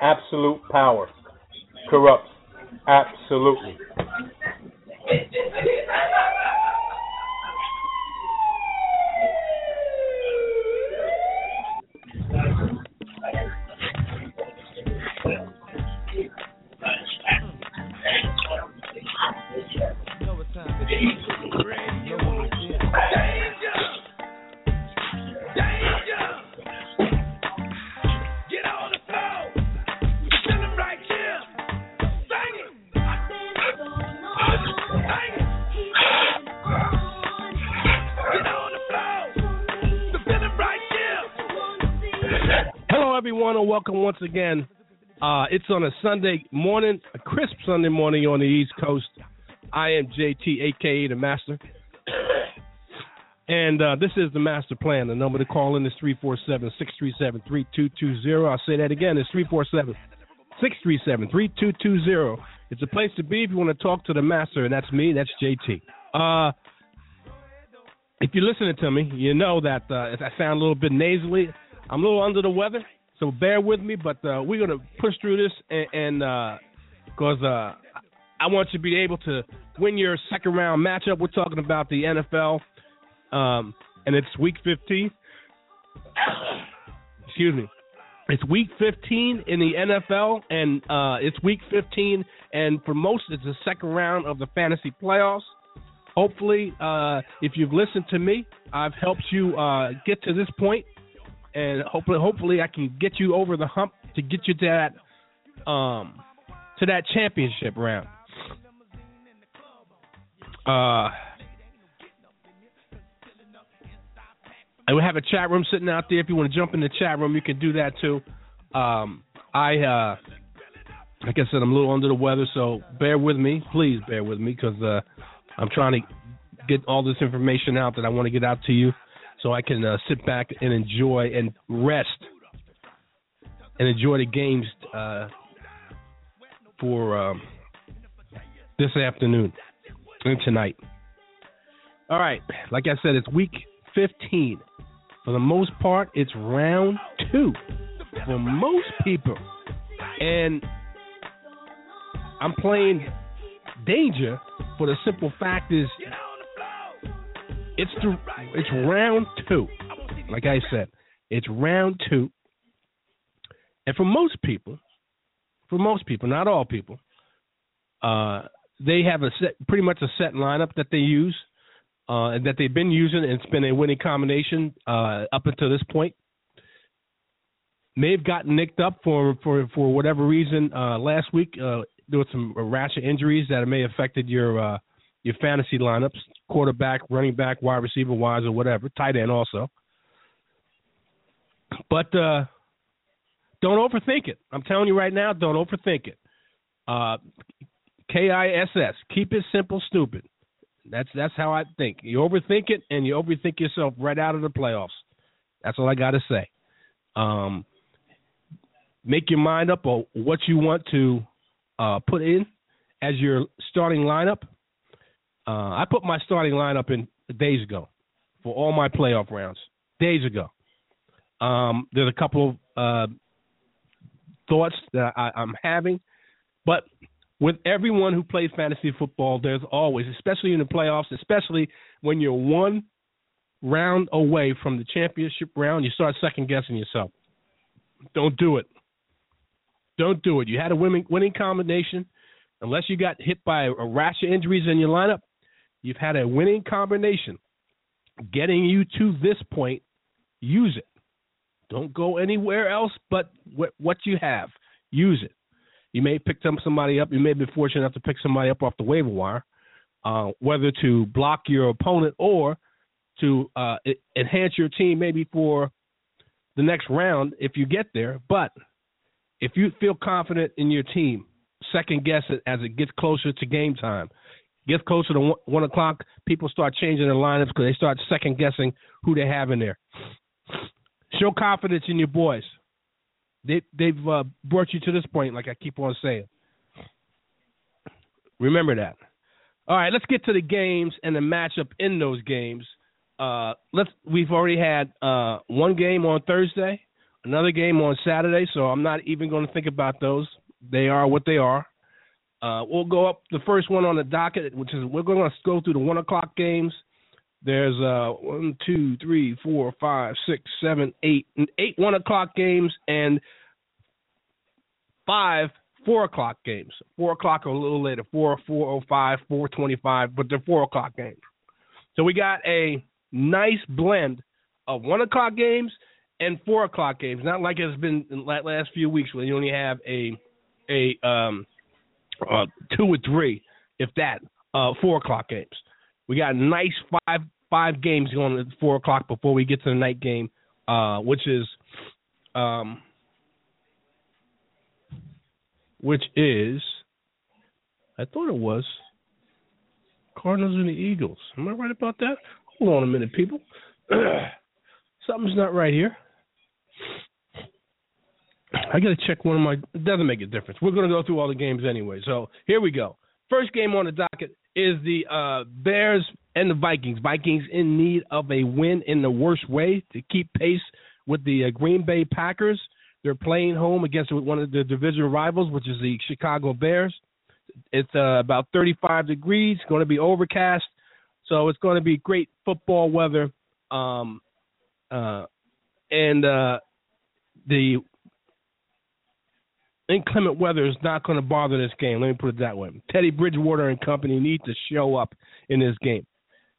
absolute power corrupts. Absolutely. Once again. Uh, it's on a Sunday morning, a crisp Sunday morning on the East Coast. I am JT, aka the Master. And uh, this is the master plan. The number to call in is 347 637 3220. I'll say that again. It's 347 637 3220. It's a place to be if you want to talk to the master, and that's me. That's JT. Uh, if you're listening to me, you know that uh, if I sound a little bit nasally, I'm a little under the weather. So bear with me, but uh, we're gonna push through this, and because uh, uh, I want you to be able to win your second round matchup. We're talking about the NFL, um, and it's Week 15. Excuse me. It's Week 15 in the NFL, and uh, it's Week 15, and for most, it's the second round of the fantasy playoffs. Hopefully, uh, if you've listened to me, I've helped you uh, get to this point and hopefully, hopefully, I can get you over the hump to get you to that, um, to that championship round. Uh, and we have a chat room sitting out there. If you want to jump in the chat room, you can do that too. Um, I, uh, like I said, I'm a little under the weather, so bear with me. Please bear with me because uh, I'm trying to get all this information out that I want to get out to you so I can uh, sit back and enjoy and rest and enjoy the games uh, for um, this afternoon and tonight. All right, like I said, it's week 15. For the most part, it's round two for most people. And I'm playing danger for the simple fact is it's the it's round two. Like I said, it's round two. And for most people, for most people, not all people, uh, they have a set, pretty much a set lineup that they use, uh, and that they've been using, and it's been a winning combination uh, up until this point. May have gotten nicked up for for for whatever reason uh, last week. Uh, there were some rash of injuries that may have affected your uh, your fantasy lineups, quarterback, running back, wide receiver wise or whatever, tight end also. But uh, don't overthink it. I'm telling you right now, don't overthink it. Uh, K I S S. Keep it simple, stupid. That's that's how I think. You overthink it, and you overthink yourself right out of the playoffs. That's all I got to say. Um, make your mind up on what you want to uh, put in as your starting lineup, uh, I put my starting lineup in days ago for all my playoff rounds. Days ago. Um, there's a couple of uh, thoughts that I, I'm having, but with everyone who plays fantasy football, there's always, especially in the playoffs, especially when you're one round away from the championship round, you start second guessing yourself. Don't do it. Don't do it. You had a winning winning combination. Unless you got hit by a rash of injuries in your lineup, You've had a winning combination getting you to this point. Use it. Don't go anywhere else but what you have. Use it. You may pick somebody up. You may be fortunate enough to pick somebody up off the waiver wire, uh, whether to block your opponent or to uh, enhance your team maybe for the next round if you get there. But if you feel confident in your team, second guess it as it gets closer to game time. Gets closer to one, one o'clock, people start changing their lineups because they start second guessing who they have in there. Show confidence in your boys. They they've uh, brought you to this point, like I keep on saying. Remember that. All right, let's get to the games and the matchup in those games. Uh, let's. We've already had uh, one game on Thursday, another game on Saturday, so I'm not even going to think about those. They are what they are. Uh, we'll go up the first one on the docket, which is we're going to go through the one o'clock games. There's uh, one, two, three, four, five, six, seven, eight, eight one o'clock games, and five four o'clock games. Four o'clock or a little later. Four, four oh five, four twenty five, but they're four o'clock games. So we got a nice blend of one o'clock games and four o'clock games. Not like it's been in the last few weeks where you only have a a um uh, two or three, if that, uh, four o'clock games. We got nice five five games going at four o'clock before we get to the night game, uh, which is um, which is I thought it was Cardinals and the Eagles. Am I right about that? Hold on a minute, people. Something's not right here. I got to check one of my. It doesn't make a difference. We're going to go through all the games anyway. So here we go. First game on the docket is the uh, Bears and the Vikings. Vikings in need of a win in the worst way to keep pace with the uh, Green Bay Packers. They're playing home against one of the division rivals, which is the Chicago Bears. It's uh, about 35 degrees. Going to be overcast, so it's going to be great football weather. Um, uh, and uh, the inclement weather is not going to bother this game. Let me put it that way. Teddy Bridgewater and company need to show up in this game,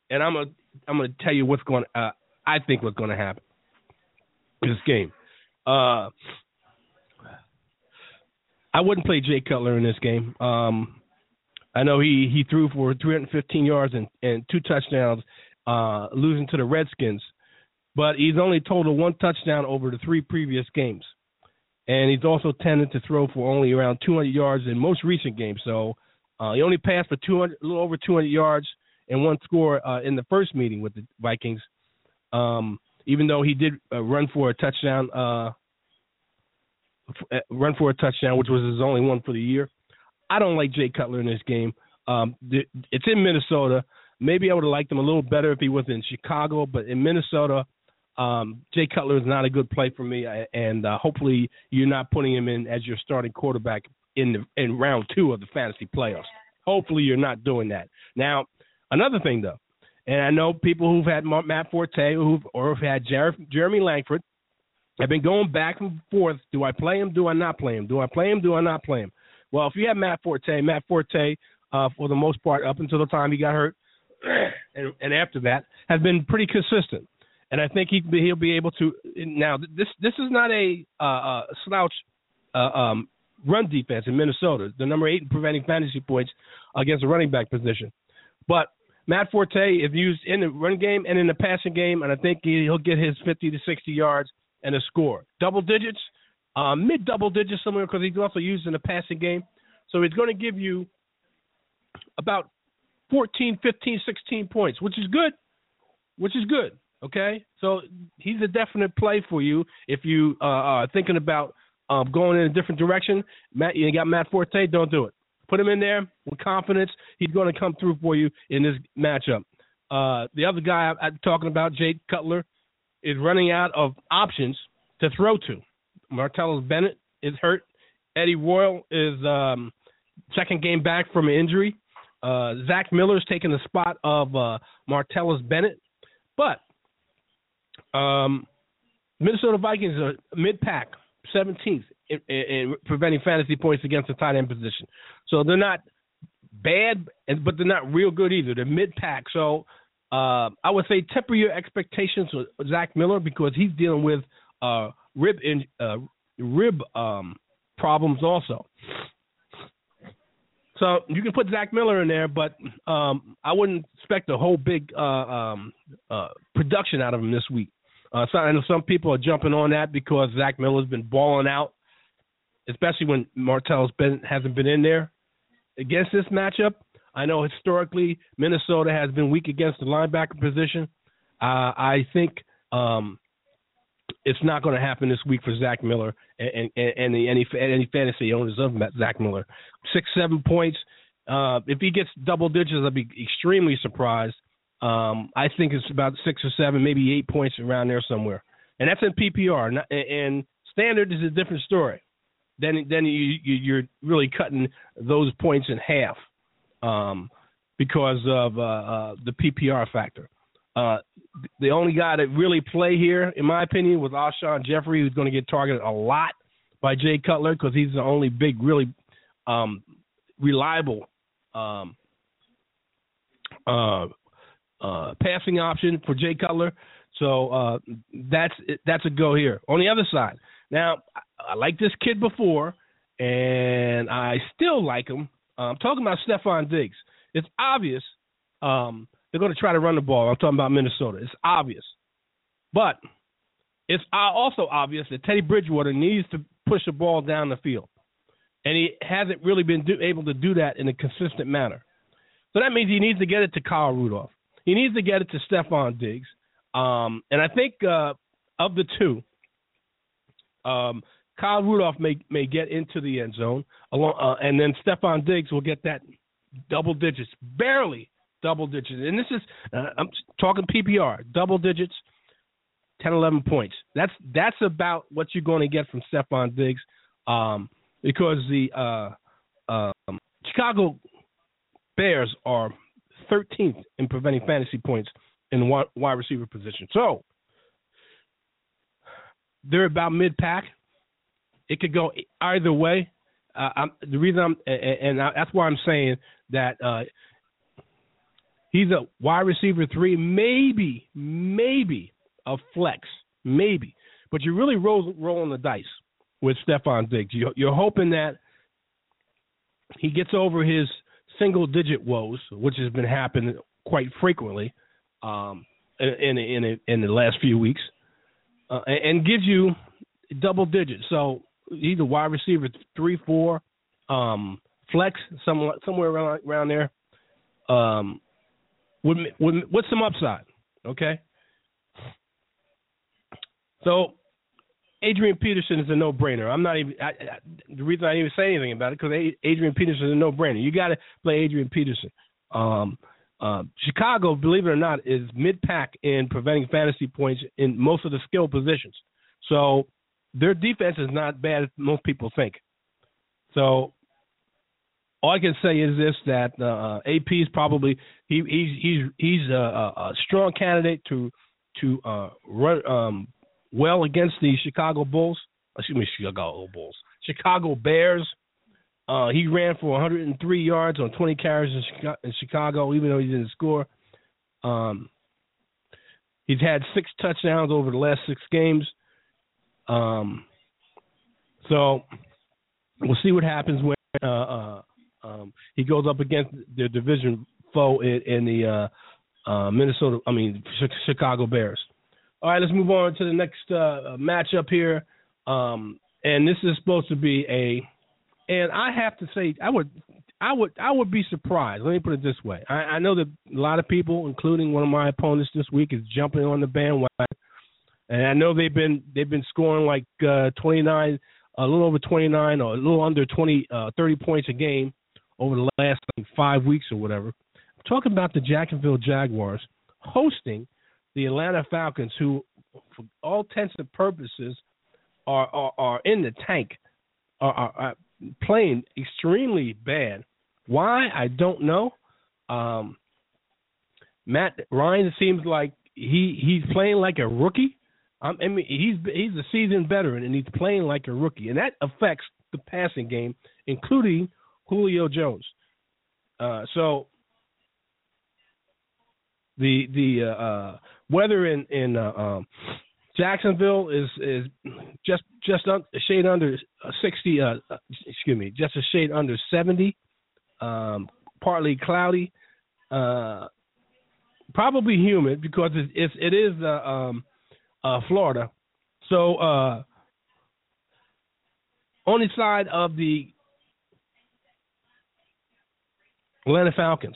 and I'm gonna I'm gonna tell you what's going. Uh, I think what's going to happen this game. Uh, I wouldn't play Jay Cutler in this game. Um, I know he he threw for 315 yards and, and two touchdowns, uh, losing to the Redskins, but he's only total one touchdown over the three previous games and he's also tended to throw for only around 200 yards in most recent games. So uh, he only passed for 200, a little over 200 yards and one score uh, in the first meeting with the Vikings. Um, even though he did uh, run for a touchdown, uh, f- uh, run for a touchdown, which was his only one for the year. I don't like Jay Cutler in this game. Um, th- it's in Minnesota. Maybe I would have liked him a little better if he was in Chicago, but in Minnesota, um, Jay Cutler is not a good play for me, and uh, hopefully you're not putting him in as your starting quarterback in the, in round two of the fantasy playoffs. Hopefully you're not doing that. Now, another thing though, and I know people who've had Matt Forte who've, or have had Jer- Jeremy Langford have been going back and forth. Do I play him? Do I not play him? Do I play him? Do I not play him? Well, if you have Matt Forte, Matt Forte, uh, for the most part, up until the time he got hurt, and, and after that, has been pretty consistent and I think he he'll be able to. Now this this is not a uh, uh, slouch uh, um, run defense in Minnesota. The number eight in preventing fantasy points against the running back position, but Matt Forte is used in the run game and in the passing game, and I think he'll get his 50 to 60 yards and a score, double digits, uh, mid double digits somewhere because he's also used in the passing game. So he's going to give you about 14, 15, 16 points, which is good, which is good. Okay, so he's a definite play for you if you uh, are thinking about um, going in a different direction. Matt, you got Matt Forte, don't do it. Put him in there with confidence. He's going to come through for you in this matchup. Uh, the other guy I'm talking about, Jake Cutler, is running out of options to throw to. Martellus Bennett is hurt. Eddie Royal is um, second game back from an injury. Uh, Zach Miller's taking the spot of uh, Martellus Bennett. But um, Minnesota Vikings are mid pack, 17th in, in, in, preventing fantasy points against the tight end position. So they're not bad, but they're not real good either. They're mid pack. So uh, I would say temper your expectations with Zach Miller because he's dealing with uh, rib in, uh, rib um, problems also. So you can put Zach Miller in there, but um, I wouldn't expect a whole big uh, um, uh, production out of him this week. Uh, so I know some people are jumping on that because Zach Miller's been balling out, especially when Martellus been hasn't been in there. Against this matchup, I know historically Minnesota has been weak against the linebacker position. Uh, I think um, it's not going to happen this week for Zach Miller and, and, and the, any any fantasy owners of Zach Miller. Six seven points. Uh, if he gets double digits, I'd be extremely surprised. Um, I think it's about six or seven, maybe eight points around there somewhere, and that's in PPR. And Standard is a different story. Then then you, you are really cutting those points in half um, because of uh, uh, the PPR factor. Uh, the only guy that really play here, in my opinion, was Alshon Jeffery, who's going to get targeted a lot by Jay Cutler because he's the only big, really um, reliable um, uh, uh, passing option for Jay Cutler. So uh, that's that's a go here. On the other side, now I, I like this kid before, and I still like him. Uh, I'm talking about Stefon Diggs. It's obvious um, they're going to try to run the ball. I'm talking about Minnesota. It's obvious, but it's also obvious that Teddy Bridgewater needs to push the ball down the field, and he hasn't really been do, able to do that in a consistent manner. So that means he needs to get it to Kyle Rudolph. He needs to get it to Stefon Diggs. Um, and I think uh, of the two, um, Kyle Rudolph may may get into the end zone, along, uh, and then Stefon Diggs will get that double digits, barely double digits. And this is uh, I'm talking PPR, double digits, 10, 11 points. That's that's about what you're going to get from Stefon Diggs, um, because the uh, um, Chicago Bears are 13th in preventing fantasy points in wide receiver position. So they're about mid pack. It could go either way. Uh, the reason I'm and, and that's why I'm saying that uh, he's a wide receiver three, maybe, maybe a flex, maybe. But you're really roll, rolling the dice with Stefon Diggs. You're, you're hoping that he gets over his single digit woes, which has been happening quite frequently um, in in in the last few weeks, uh, and gives you double digits. So either wide receiver three, four, um, flex, somewhere somewhere around around there. Um, with, with with some upside, okay. So Adrian Peterson is a no-brainer. I'm not even I, I, the reason I didn't even say anything about it because Adrian Peterson is a no-brainer. You got to play Adrian Peterson. Um, uh, Chicago, believe it or not, is mid-pack in preventing fantasy points in most of the skill positions. So their defense is not bad as most people think. So all I can say is this: that uh, AP is probably he, he's he's he's a, a strong candidate to to uh, run um, well against the Chicago Bulls. Excuse me, Chicago Bulls, Chicago Bears. Uh, he ran for 103 yards on 20 carries in Chicago, even though he didn't score. Um, he's had six touchdowns over the last six games. Um, so we'll see what happens when uh, uh, um, he goes up against the division foe in, in the uh, uh, Minnesota, I mean Chicago Bears. All right, let's move on to the next uh, matchup here. Um, and this is supposed to be a and I have to say, I would, I would, I would be surprised. Let me put it this way: I, I know that a lot of people, including one of my opponents this week, is jumping on the bandwagon, and I know they've been they've been scoring like uh, 29, a little over 29, or a little under 20, uh, 30 points a game over the last like, five weeks or whatever. I'm talking about the Jacksonville Jaguars hosting the Atlanta Falcons, who, for all intents and purposes, are are, are in the tank. Are, are, playing extremely bad. Why? I don't know. Um, Matt Ryan seems like he he's playing like a rookie. Um, I mean, he's he's a seasoned veteran and he's playing like a rookie, and that affects the passing game, including Julio Jones. Uh, so the the uh, uh, weather in in uh, um, Jacksonville is is just just un, a shade under sixty. Uh, uh, excuse me, just a shade under seventy. Um, partly cloudy. Uh, probably humid because it, it's it is uh, um, uh, Florida. So uh, on the side of the Atlanta Falcons,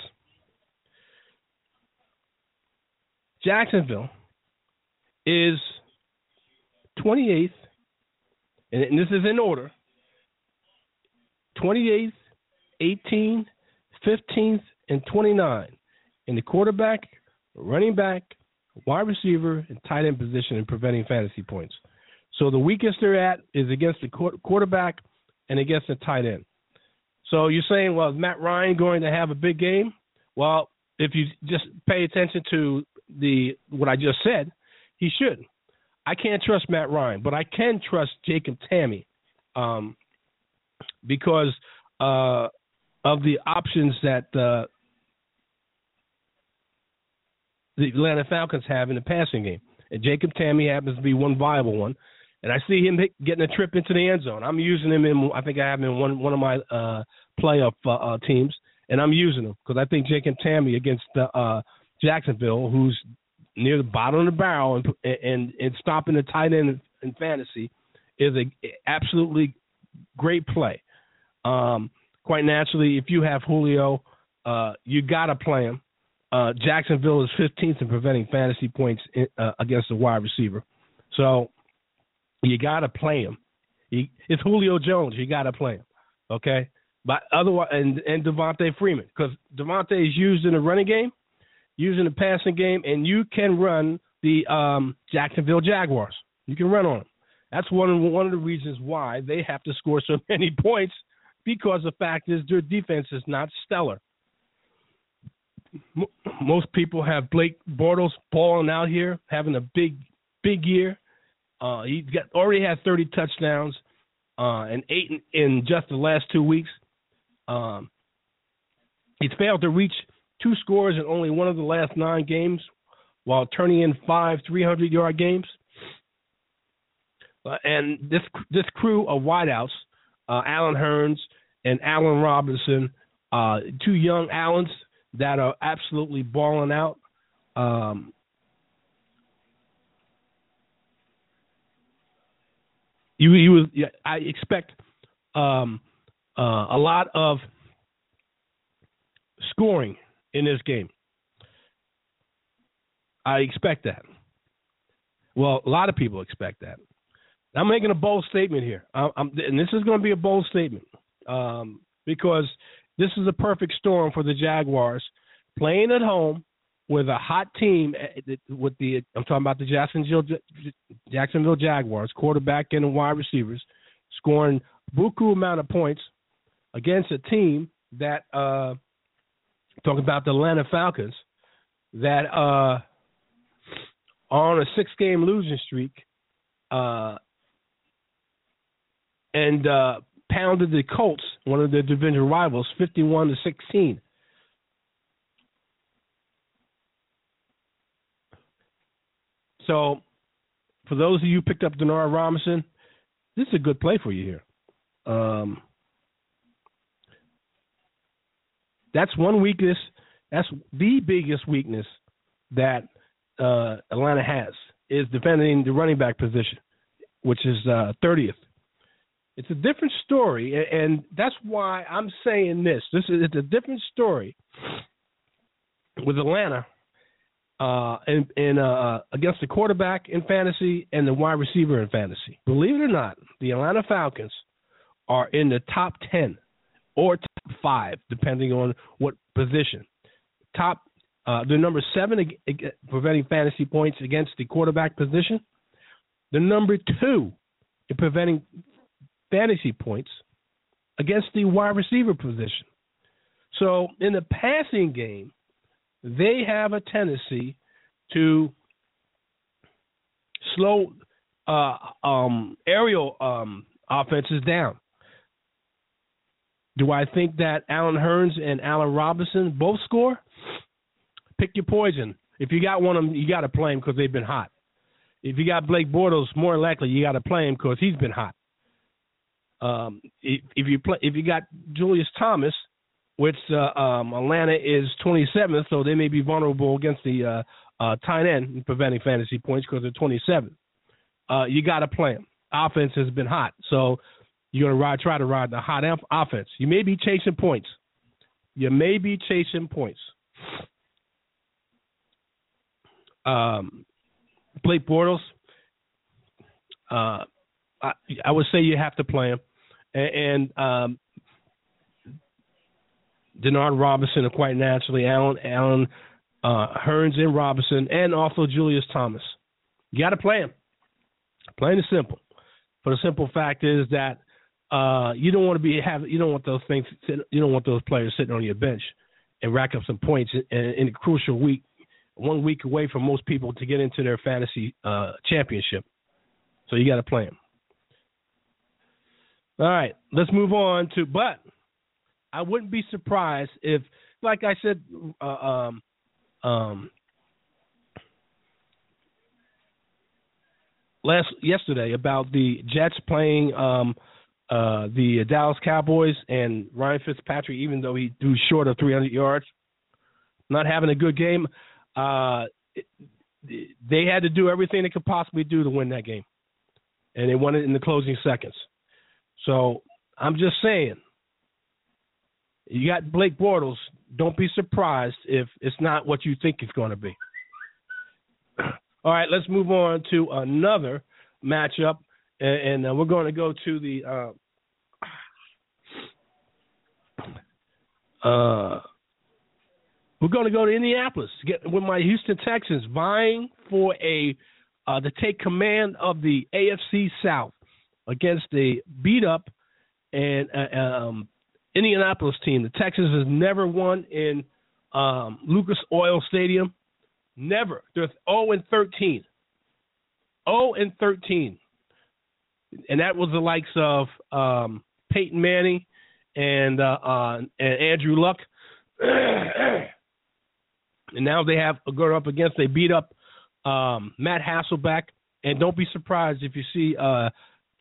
Jacksonville is 28th, and this is in order 28th, 18th, 15th, and 29th in the quarterback, running back, wide receiver, and tight end position in preventing fantasy points. So the weakest they're at is against the quarterback and against the tight end. So you're saying, well, is Matt Ryan going to have a big game? Well, if you just pay attention to the what I just said, he should. I can't trust Matt Ryan, but I can trust Jacob Tamme um, because uh, of the options that uh, the Atlanta Falcons have in the passing game. And Jacob Tamme happens to be one viable one. And I see him getting a trip into the end zone. I'm using him in. I think I have him in one one of my uh, playoff uh, uh, teams, and I'm using him because I think Jacob Tamme against the uh, Jacksonville, who's near the bottom of the barrel and and, and stopping the tight end in fantasy, is a absolutely great play. Um, quite naturally, if you have Julio, uh, you got to play him. Uh, Jacksonville is 15th in preventing fantasy points in, uh, against the wide receiver. So you got to play him. It's Julio Jones. You got to play him. Okay? But otherwise, and, and Devonta Freeman, because Devonta is used in the running game, used in the passing game, and you can run the um, Jacksonville Jaguars. You can run on them. That's one of, one of the reasons why they have to score so many points because the fact is their defense is not stellar most people have Blake Bortles balling out here, having a big, big year. Uh, he got already had 30 touchdowns uh, and eight in, in just the last two weeks. Um, he's failed to reach two scores in only one of the last nine games, while turning in five 300-yard games. Uh, and this this crew of wideouts, uh, Allen Hurns and Allen Robinson, uh, two young Allens that are absolutely balling out. Um, you you I expect um, uh, a lot of scoring in this game. I expect that. Well, a lot of people expect that. I'm making a bold statement here, I'm, and this is going to be a bold statement um, because this is a perfect storm for the Jaguars playing at home with a hot team eh, with the I'm talking about the Jacksonville Jacksonville Jaguars quarterback and wide receivers scoring buku amount of points against a team that uh talking about the Atlanta Falcons that uh are on a six game losing streak uh and uh pounded the Colts, one of their division rivals, 51 to 16. So, for those of you who picked up Denard Robinson, this is a good play for you here. Um, that's one weakness. That's the biggest weakness that uh, Atlanta has is defending the running back position, which is uh, 30th. It's a different story, and that's why I'm saying this. This is it's a different story with Atlanta uh, in, in uh, against the quarterback in fantasy and the wide receiver in fantasy. Believe it or not, the Atlanta Falcons are in the top ten or top five, depending on what position. Top, uh, they're number seven preventing fantasy points against the quarterback position. The number two in preventing fantasy points against the wide receiver position. So in the passing game, they have a tendency to slow uh, um, aerial um, offenses down. Do I think that Allen Hurns and Allen Robinson both score? Pick your poison. If you got one of them, you got to play him because they've been hot. If you got Blake Bortles, more likely you got to play him because he's been hot. Um, if, if, you play, if you got Julius Thomas, which uh, um, Atlanta is 27th, so they may be vulnerable against the uh, uh, tight end preventing fantasy points because they're 27th. Uh, you got to play them. Offense has been hot, so you're gonna ride, try to ride the hot offense. You may be chasing points. You may be chasing points. Um, Blake Bortles, uh, I, I would say you have to play him and, and um, Denard Robinson, quite naturally, Allen, Allen uh, Hurns and Robinson, and also Julius Thomas. You got to play him. Plain and simple. But the simple fact is that uh, you don't want to be have you don't want those things you don't want those players sitting on your bench and rack up some points in, in a crucial week, one week away from most people to get into their fantasy uh, championship. So you got to play them. All right, let's move on to. But I wouldn't be surprised if, like I said, uh, um, um, last yesterday about the Jets playing um, uh, the Dallas Cowboys and Ryan Fitzpatrick, even though he threw short of 300 yards, not having a good game. Uh, they had to do everything they could possibly do to win that game, and they won it in the closing seconds. So I'm just saying, you got Blake Bortles. Don't be surprised if it's not what you think it's going to be. All right, let's move on to another matchup, and, and uh, we're going to go to the. Uh, uh, we're going to go to Indianapolis get, with my Houston Texans vying for a uh, to take command of the AFC South against a beat up and uh, um, Indianapolis team. The Texans has never won in um, Lucas Oil Stadium. Never. They're 0 and 13. 0 and 13. And that was the likes of um, Peyton Manning and uh, uh, and Andrew Luck. and now they have a go up against. They beat up um, Matt Hasselbeck. And don't be surprised if you see uh,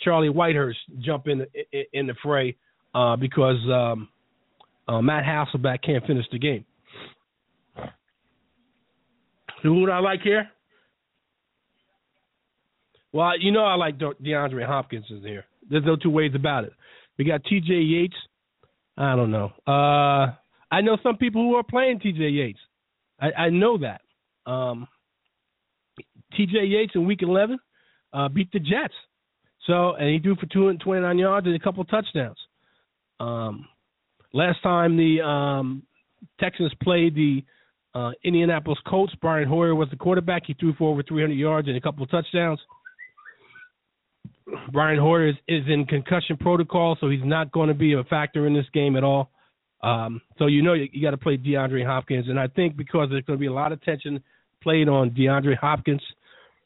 Charlie Whitehurst jump in the, in the fray uh, because um, uh, Matt Hasselbeck can't finish the game. Who would I like here? Well, you know I like DeAndre Hopkins in here. There's no two ways about it. We got T.J. Yates. I don't know. Uh, I know some people who are playing T.J. Yates. I, I know that. Um, T.J. Yates in Week 11 uh, beat the Jets. So, and he threw for 229 yards and a couple touchdowns. Um, last time the um, Texans played the uh, Indianapolis Colts, Brian Hoyer was the quarterback. He threw for over 300 yards and a couple touchdowns. Brian Hoyer is, is in concussion protocol, so he's not going to be a factor in this game at all. Um, so you know you, you got to play DeAndre Hopkins, and I think because there's going to be a lot of tension played on DeAndre Hopkins,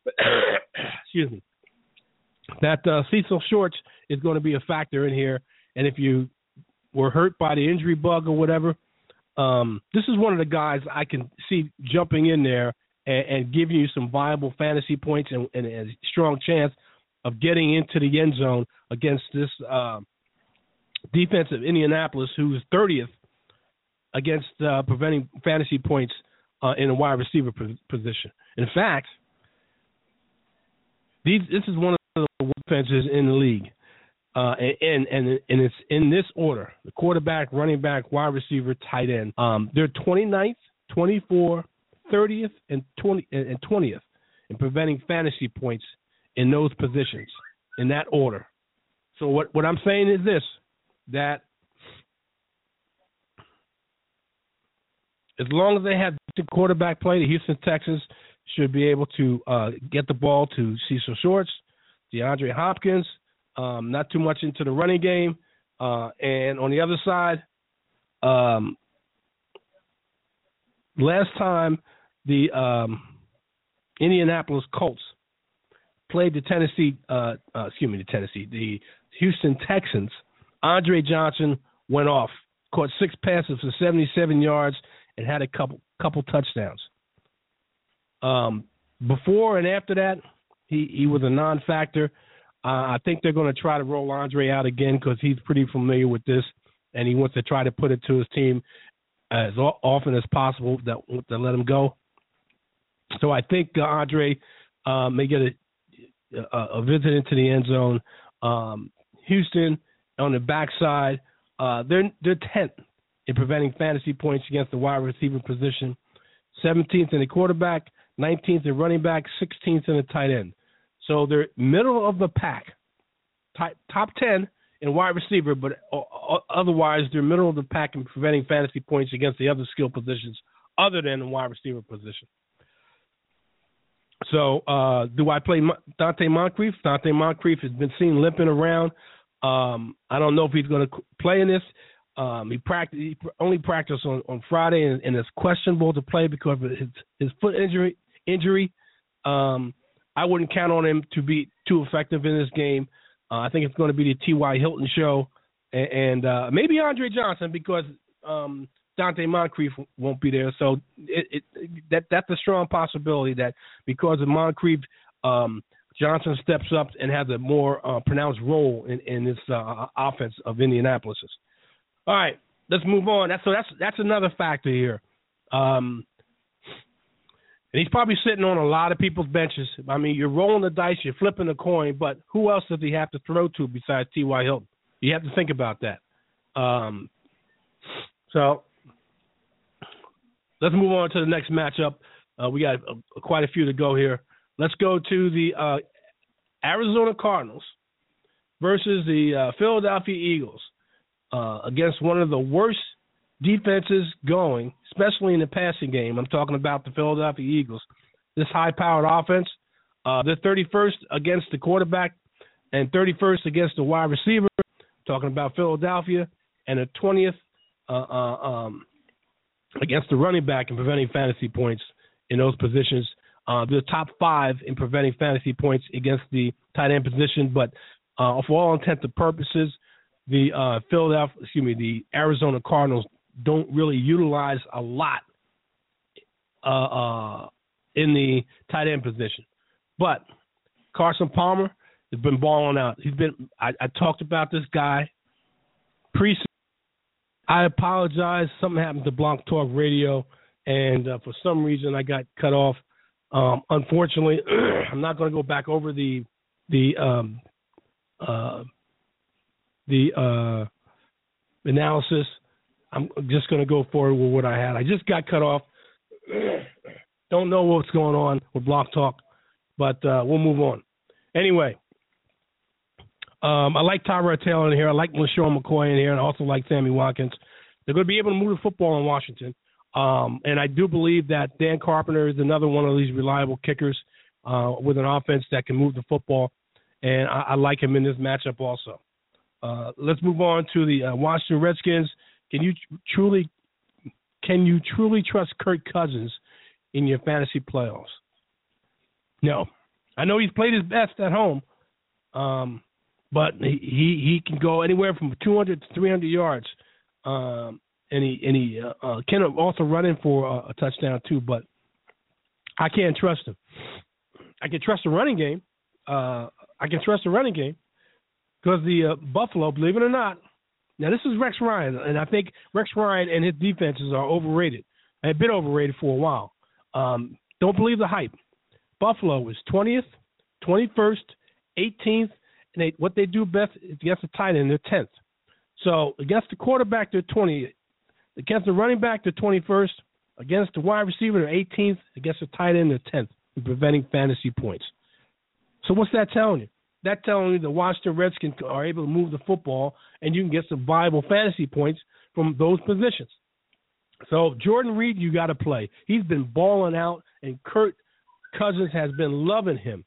excuse me, that uh, Cecil Shorts is going to be a factor in here. And if you were hurt by the injury bug or whatever, um, this is one of the guys I can see jumping in there and, and giving you some viable fantasy points and, and, a strong chance of getting into the end zone against this uh, defense of Indianapolis, who's 30th against uh, preventing fantasy points uh, in a wide receiver position. In fact, these, this is one of the offenses in the league. Uh, and, and and it's in this order: the quarterback, running back, wide receiver, tight end. Um, they're 29th, 24th, 30th, and 20 and 20th in preventing fantasy points in those positions in that order. So what what I'm saying is this: that as long as they have the quarterback play, the Houston Texans should be able to uh, get the ball to Cecil Shorts, DeAndre Hopkins, um, not too much into the running game. Uh, and on the other side, um, last time the um, Indianapolis Colts played the Tennessee, uh, uh, excuse me, the Tennessee, the Houston Texans, Andre Johnson went off, caught six passes for 77 yards, and had a couple couple touchdowns. Um, before and after that, he he was a non-factor. Uh, I think they're going to try to roll Andre out again because he's pretty familiar with this, and he wants to try to put it to his team as often as possible that to let him go. So I think uh, Andre uh, may get a, a, a, visit into the end zone. Um, Houston on the backside, uh, they're they're tenth in preventing fantasy points against the wide receiver position, 17th in the quarterback, 19th in running back, 16th in the tight end. So they're middle of the pack, top, 10 in wide receiver, but otherwise they're middle of the pack in preventing fantasy points against the other skill positions other than the wide receiver position. So, uh, do I play Donte Moncrief? Donte Moncrief has been seen limping around. Um, I don't know if he's going to play in this. Um, he practiced he only practiced on, on Friday and, and it's questionable to play because of his his foot injury injury. Um, I wouldn't count on him to be too effective in this game. Uh, I think it's going to be the T.Y. Hilton show and, and uh, maybe Andre Johnson because um, Donte Moncrief won't be there. So it, it, that that's a strong possibility that because of Moncrief, um, Johnson steps up and has a more uh, pronounced role in, in this uh, offense of Indianapolis. All right, let's move on. That's so that's that's another factor here. Um, and he's probably sitting on a lot of people's benches. I mean, you're rolling the dice, you're flipping the coin, but who else does he have to throw to besides T.Y. Hilton? You have to think about that. Um, so let's move on to the next matchup. Uh, we got uh, quite a few to go here. Let's go to the uh, Arizona Cardinals versus the uh, Philadelphia Eagles uh, against one of the worst defenses going, especially in the passing game. I'm talking about the Philadelphia Eagles. This high-powered offense, they're 31st against the quarterback and 31st against the wide receiver. talking about Philadelphia and the 20th uh, um, against the running back and preventing fantasy points in those positions. Uh, they're top five in preventing fantasy points against the tight end position, but uh, for all intents and purposes, the uh, Philadelphia, excuse me, the Arizona Cardinals don't really utilize a lot uh, uh, in the tight end position. But Carson Palmer has been balling out. He's been. I, I talked about this guy I apologize. Something happened to Blog Talk Radio, and uh, for some reason I got cut off. Um, unfortunately, I'm not going to go back over the the um, uh, the uh, analysis. I'm just going to go forward with what I had. I just got cut off. Don't know what's going on with Blog Talk, but uh, we'll move on. Anyway, um, I like Tyrod Taylor in here. I like LeSean McCoy in here, and I also like Sammy Watkins. They're going to be able to move the football in Washington. Um, and I do believe that Dan Carpenter is another one of these reliable kickers uh, with an offense that can move the football. And I, I like him in this matchup also. Uh, let's move on to the uh, Washington Redskins. Can you truly can you truly trust Kirk Cousins in your fantasy playoffs? No. I know he's played his best at home. Um, but he he can go anywhere from 200 to 300 yards, um, and he and he uh, uh, can also run in for a, a touchdown too. But I can't trust him. I can trust the running game. Uh, I can trust the running game because the uh, Buffalo, believe it or not, now this is Rex Ryan, and I think Rex Ryan and his defenses are overrated. They've been overrated for a while. Um, don't believe the hype. Buffalo is 20th, 21st, 18th, and they what they do best is against the tight end, they're tenth. So against the quarterback, they're twentieth. Against the running back, they're twenty first. Against the wide receiver, they're eighteenth. Against the tight end, they're tenth in preventing fantasy points. So what's that telling you? That telling you the Washington Redskins are able to move the football, and you can get some viable fantasy points from those positions. So Jordan Reed, you got to play. He's been balling out, and Kirk Cousins has been loving him,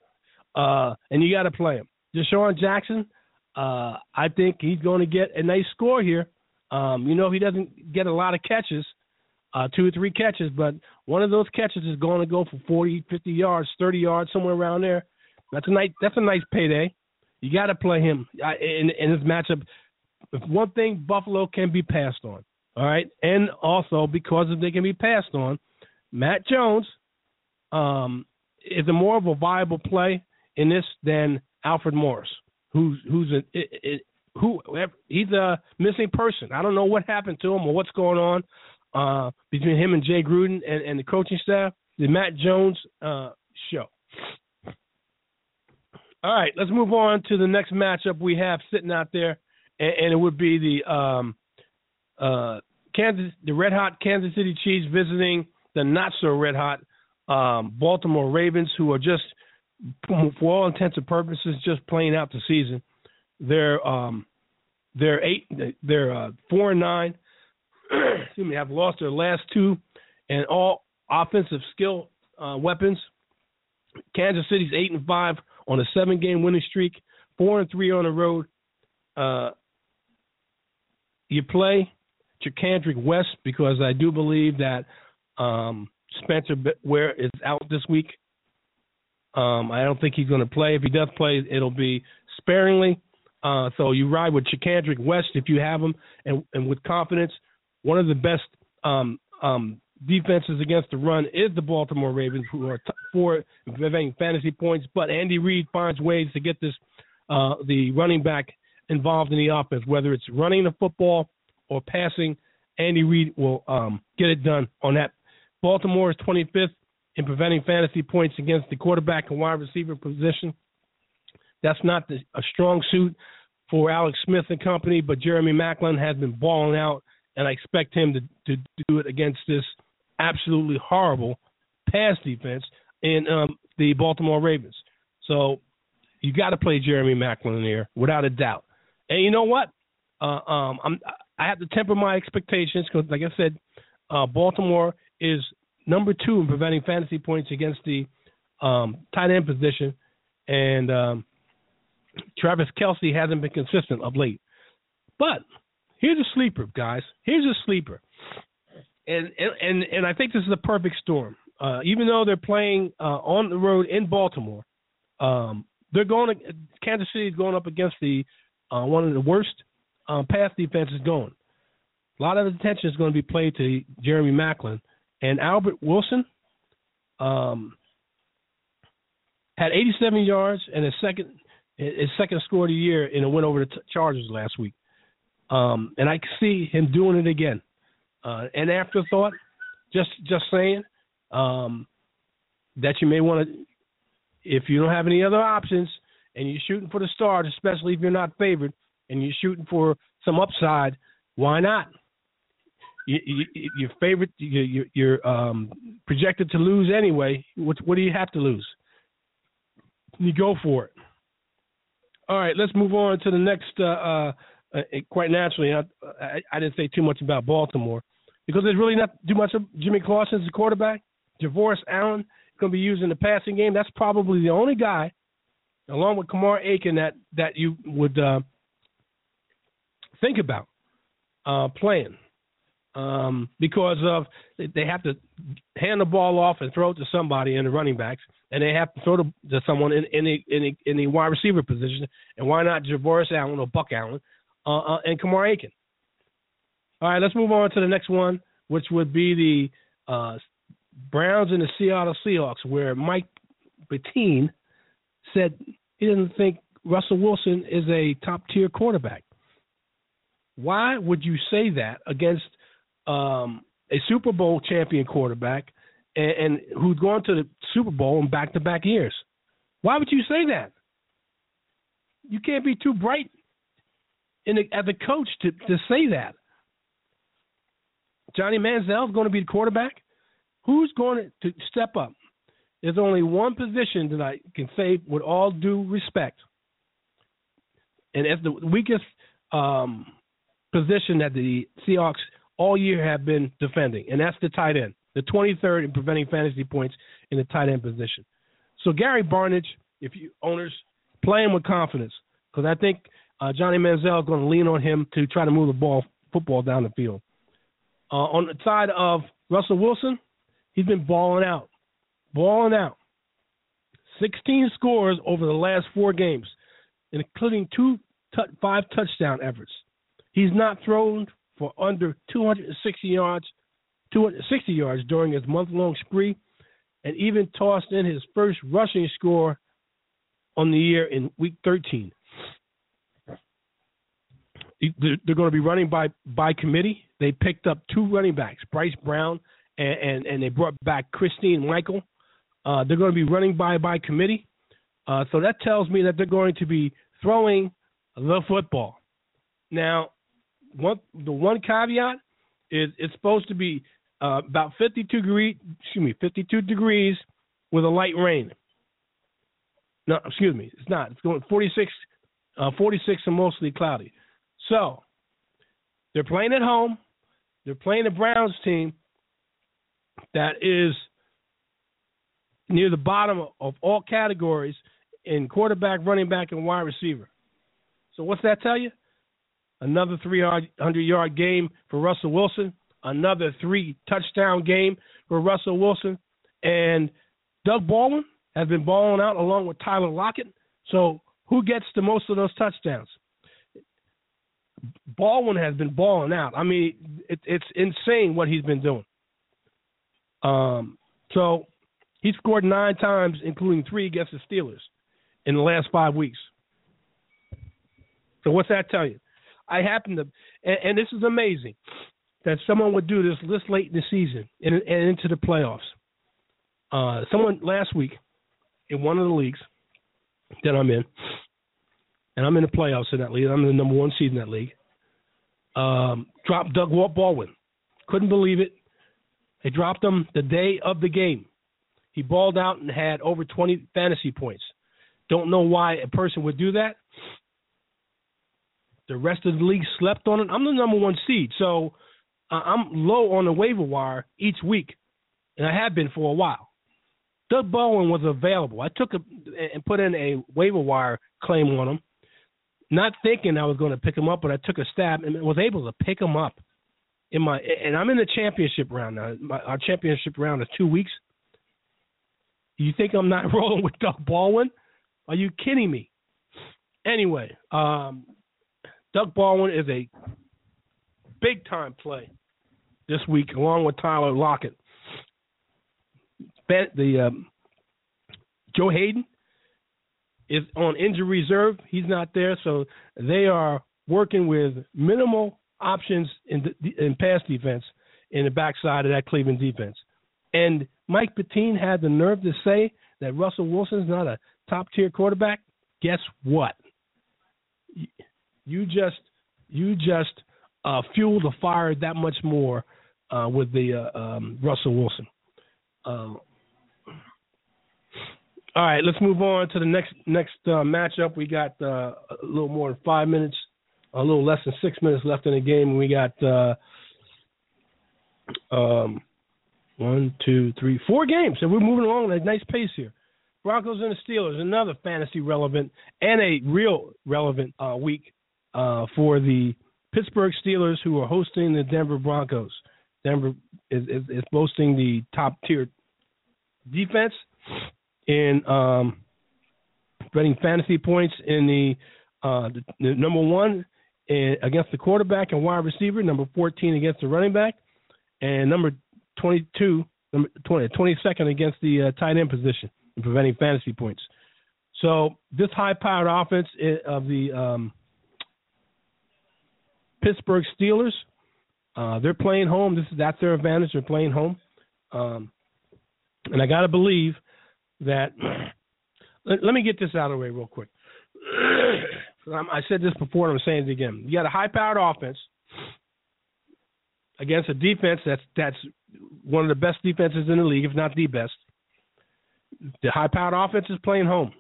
uh, and you got to play him. DeSean Jackson, uh, I think he's going to get a nice score here. Um, you know, he doesn't get a lot of catches, uh, two or three catches, but one of those catches is going to go for 40, 50 yards, 30 yards, somewhere around there. That's a nice, that's a nice payday. You got to play him in, in this matchup. If one thing, Buffalo can be passed on. All right, and also because if they can be passed on, Matt Jones um, is a more of a viable play in this than Alfred Morris, who's who's a who he's a missing person. I don't know what happened to him or what's going on uh, between him and Jay Gruden and, and the coaching staff. The Matt Jones uh, show. All right, let's move on to the next matchup we have sitting out there, and, and it would be the um, uh, Kansas, the Red Hot Kansas City Chiefs visiting the not so red hot um, Baltimore Ravens, who are just for all intents and purposes, just playing out the season. They're um, they're eight, they're uh, four and nine. excuse me, have lost their last two, and all offensive skill uh, weapons Kansas City's eight and five on a seven game winning streak, four and three on the road. Uh, you play Charcandrick West because I do believe that um, Spencer Ware is out this week. Um, I don't think he's going to play. If he does play, it'll be sparingly. Uh, so you ride with Charcandrick West if you have him, and, and with confidence. One of the best um, um, defenses against the run is the Baltimore Ravens, who are t- for fantasy points. But Andy Reid finds ways to get this uh, the running back involved in the offense, whether it's running the football or passing. Andy Reid will um, get it done on that. Baltimore is 25th in preventing fantasy points against the quarterback and wide receiver position. That's not the, a strong suit for Alex Smith and company, but Jeremy Maclin has been balling out, and I expect him to, to do it against this absolutely horrible pass defense in um, the Baltimore Ravens. So you got to play Jeremy Maclin here without a doubt. And you know what? Uh, um, I'm, I have to temper my expectations because, like I said, uh, Baltimore is number two in preventing fantasy points against the um, tight end position, and um, Travis Kelce hasn't been consistent of late. But here's a sleeper, guys. Here's a sleeper, and and and I think this is a perfect storm. Uh, even though they're playing uh, on the road in Baltimore, um, they're going. To, Kansas City is going up against the uh, one of the worst um, pass defenses going. A lot of attention is going to be played to Jeremy Maclin and Albert Wilson. Um, had 87 yards and his second his second score of the year in a win over the Chargers last week. Um, and I see him doing it again. Uh, an afterthought, just just saying um, that you may want to, if you don't have any other options and you're shooting for the stars, especially if you're not favored and you're shooting for some upside, why not? You, you, your favorite, you, you're um, projected to lose anyway. What, what do you have to lose? You go for it. All right, let's move on to the next. Uh, uh, uh, quite naturally, I, I, I, didn't say too much about Baltimore because there's really not too much of Jimmy Clausen's the quarterback. Javorius Allen is going to be used in the passing game. That's probably the only guy, along with Kamar Aiken, that that you would uh, think about uh, playing um, because of they have to hand the ball off and throw it to somebody in the running backs and they have to throw to, to someone in in the, in the in the wide receiver position. And why not Javorius Allen or Buck Allen uh, uh, and Kamar Aiken? All right, let's move on to the next one, which would be the uh, Browns and the Seattle Seahawks, where Mike Pettine said he doesn't think Russell Wilson is a top tier quarterback. Why would you say that against um, a Super Bowl champion quarterback and, and who's gone to the Super Bowl in back to back years. Why would you say that? You can't be too bright in as a coach to, to say that. Johnny Manziel is going to be the quarterback. Who's going to step up? There's only one position that I can say with all due respect, and as the weakest um, position that the Seahawks all year have been defending, and that's the tight end the 23rd in preventing fantasy points in the tight end position. So Gary Barnidge, if you owners, play him with confidence because I think uh, Johnny Manziel is going to lean on him to try to move the ball football down the field. Uh, on the side of Russell Wilson, he's been balling out, balling out. 16 scores over the last four games, including two t- five touchdown efforts. He's not thrown for under 260 yards 260 yards during his month long spree, and even tossed in his first rushing score on the year in week 13. They're going to be running by by committee. They picked up two running backs, Bryce Brown, and and, and they brought back Christine Michael. Uh, they're going to be running by by committee. Uh, so that tells me that they're going to be throwing the football. Now, one the one caveat is it's supposed to be uh, about 52 degree, excuse me, 52 degrees with a light rain. No, excuse me, it's not. It's going 46, uh, 46 and mostly cloudy. So they're playing at home. They're playing the Browns team that is near the bottom of all categories in quarterback, running back, and wide receiver. So what's that tell you? Another 300 yard game for Russell Wilson. Another three touchdown game for Russell Wilson. And Doug Baldwin has been balling out along with Tyler Lockett. So who gets the most of those touchdowns? Baldwin has been balling out. I mean, it, it's insane what he's been doing. Um, so he scored nine times, including three against the Steelers in the last five weeks. So what's that tell you? I happen to, and, and this is amazing that someone would do this this late in the season and, and into the playoffs. Uh, someone last week in one of the leagues that I'm in, and I'm in the playoffs in that league. I'm in the number one seed in that league. Um, dropped Doug Baldwin. Couldn't believe it. They dropped him the day of the game. He balled out and had over 20 fantasy points. Don't know why a person would do that. The rest of the league slept on it. I'm the number one seed, so I'm low on the waiver wire each week, and I have been for a while. Doug Baldwin was available. I took a and put in a waiver wire claim on him, not thinking I was going to pick him up, but I took a stab and was able to pick him up in my. And I'm in the championship round now. My, our championship round is two weeks. You think I'm not rolling with Doug Baldwin? Are you kidding me? Anyway, um, Doug Baldwin is a big time play this week, along with Tyler Lockett. The um, Joe Haden is on injury reserve. He's not there, so they are working with minimal options in, in pass defense in the backside of that Cleveland defense. And Mike Pettine had the nerve to say that Russell Wilson's not a top tier quarterback. Guess what? You just you just uh, fuel the fire that much more uh, with the uh, um, Russell Wilson. Um, all right, let's move on to the next next uh, matchup. We got uh, a little more than five minutes, a little less than six minutes left in the game. We got uh, um, one, two, three, four games, and we're moving along at a nice pace here. Broncos and the Steelers, another fantasy relevant and a real relevant week uh, for the Pittsburgh Steelers, who are hosting the Denver Broncos. Denver is, is, is boasting the top tier defense in um, fantasy points in the, uh, the, the number one in, against the quarterback and wide receiver, number 14 against the running back, and number 22, number 20, 22nd against the uh, tight end position in preventing fantasy points. So this high-powered offense of the um, Pittsburgh Steelers, uh, they're playing home. This is that's their advantage. They're playing home, um, and I got to believe that. Let, let, me get this out of the way real quick. I said this before, and I'm saying it again. You got a high-powered offense against a defense that's that's one of the best defenses in the league, if not the best. The high-powered offense is playing home.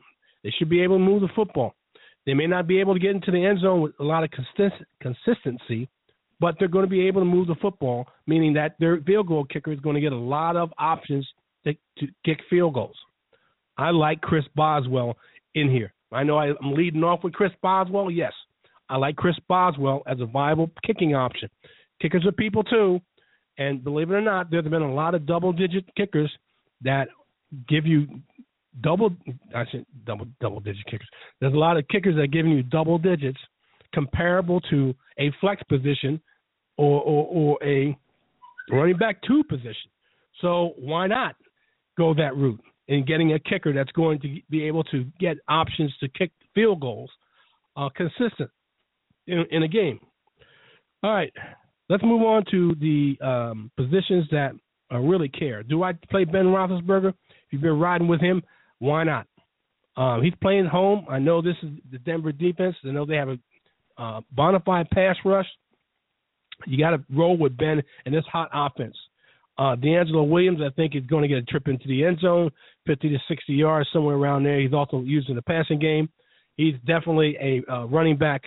They should be able to move the football. They may not be able to get into the end zone with a lot of consistency, but they're going to be able to move the football, meaning that their field goal kicker is going to get a lot of options to, to kick field goals. I like Chris Boswell in here. I know I, I'm leading off with Chris Boswell. Yes, I like Chris Boswell as a viable kicking option. Kickers are people too, and believe it or not, there's been a lot of double-digit kickers that give you double I said double double digit kickers. There's a lot of kickers that are giving you double digits comparable to a flex position or or, or a running back two position. So why not go that route in getting a kicker that's going to be able to get options to kick field goals uh, consistent in, in a game. All right, let's move on to the um, positions that uh, really care. Do I play Ben Roethlisberger? If you've been riding with him, why not? Um, he's playing home. I know this is the Denver defense. I know they have a uh, bona fide pass rush. You got to roll with Ben and this hot offense. Uh, DeAngelo Williams, I think, is going to get a trip into the end zone, 50 to 60 yards, somewhere around there. He's also used in the passing game. He's definitely a uh, running back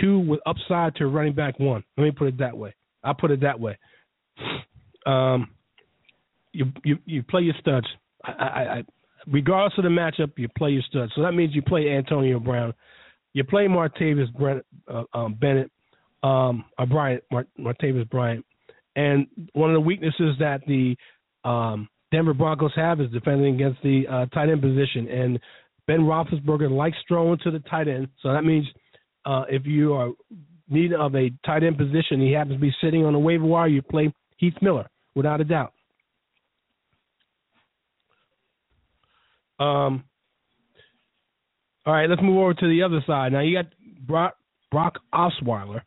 two with upside to running back one. Let me put it that way. I put it that way. Um, you you you play your studs. I, I, I regardless of the matchup, you play your studs. So that means you play Antonio Brown, you play Martavis Brent, uh, um, Bennett, um, or Bryant, Mart- Martavis Bryant, and one of the weaknesses that the um, Denver Broncos have is defending against the uh, tight end position, and Ben Roethlisberger likes throwing to the tight end. So that means uh, if you are need of a tight end position, he happens to be sitting on the waiver wire, you play Heath Miller without a doubt. Um, all right, let's move over to the other side. Now you got Brock, Brock Osweiler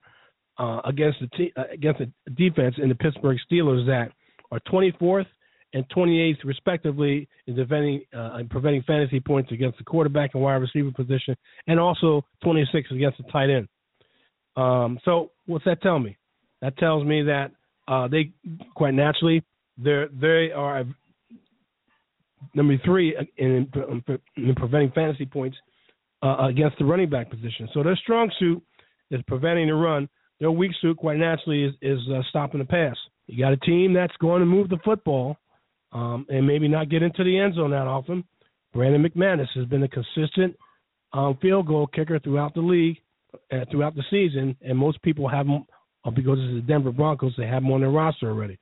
uh, against the uh, against the defense in the Pittsburgh Steelers that are 24th and 28th respectively in defending uh, in preventing fantasy points against the quarterback and wide receiver position, and also 26th against the tight end. Um, so what's that tell me? That tells me that uh, they quite naturally they they are number three in, in, in preventing fantasy points uh, against the running back position. So their strong suit is preventing the run. Their weak suit, quite naturally, is, is uh, stopping the pass. You got a team that's going to move the football um, and maybe not get into the end zone that often. Brandon McManus has been a consistent um, field goal kicker throughout the league, uh, throughout the season, and most people have him uh, because it's the Denver Broncos. They have him on their roster already.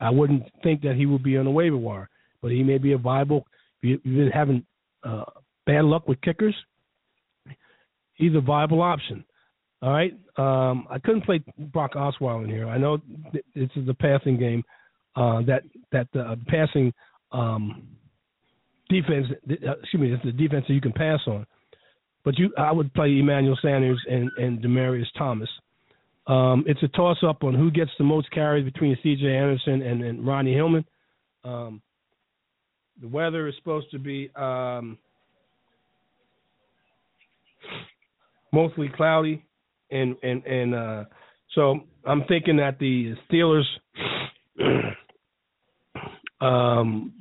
I wouldn't think that he would be on the waiver wire, but he may be a viable. If you've been having uh, bad luck with kickers, he's a viable option. All right. Um, I couldn't play Brock Osweiler in here. I know th- this is a passing game. Uh, that that uh, passing um, defense. Uh, excuse me, it's the defense that you can pass on. But you, I would play Emmanuel Sanders and and Demaryius Thomas. Um, it's a toss up on who gets the most carries between C.J. Anderson and, and Ronnie Hillman. Um, the weather is supposed to be um, mostly cloudy, and and and uh, so I'm thinking that the Steelers um,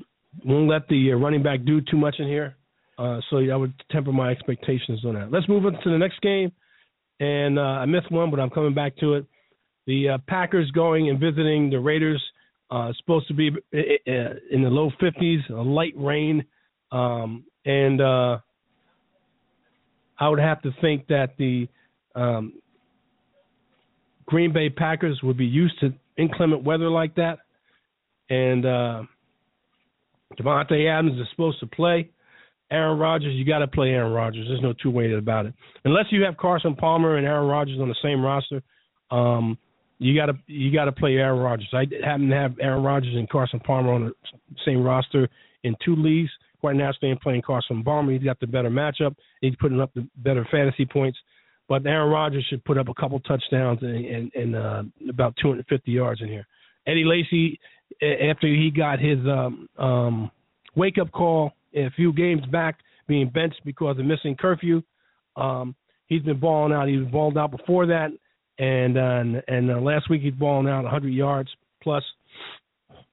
won't let the running back do too much in here. Uh, so I would temper my expectations on that. Let's move on to the next game. And uh, I missed one, but I'm coming back to it. The uh, Packers going and visiting the Raiders. Uh, supposed to be uh, uh, in the low 50s, a light rain, um, and uh, I would have to think that the um, Green Bay Packers would be used to inclement weather like that, and uh, Davante Adams is supposed to play. Aaron Rodgers, you got to play Aaron Rodgers. There's no two ways about it. Unless you have Carson Palmer and Aaron Rodgers on the same roster, um, you got to you got to play Aaron Rodgers. I happen to have Aaron Rodgers and Carson Palmer on the same roster in two leagues. Quite naturally, I'm playing Carson Palmer. He's got the better matchup. He's putting up the better fantasy points. But Aaron Rodgers should put up a couple touchdowns and, and, and uh, about 250 yards in here. Eddie Lacy, after he got his um, um, wake up call a few games back, being benched because of missing curfew, um, he's been balling out. He was balled out before that, and uh, and uh, last week he's balling out 100 yards plus.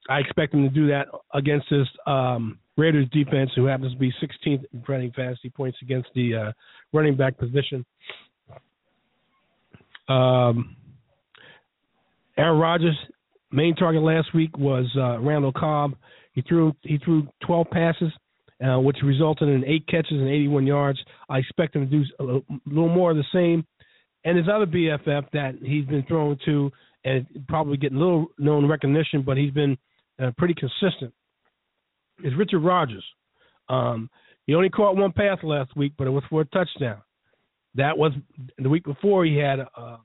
I expect him to do that against this um, Raiders defense, who happens to be 16th in running fantasy points against the uh, running back position. Um, Aaron Rodgers' main target last week was uh, Randall Cobb. He threw he threw 12 passes, uh, which resulted in eight catches and 81 yards. I expect him to do a little more of the same. And his other BFF that he's been thrown to and probably getting little known recognition, but he's been uh, pretty consistent. Is Richard Rodgers. Um, he only caught one pass last week, but it was for a touchdown. That was the week before. He had uh,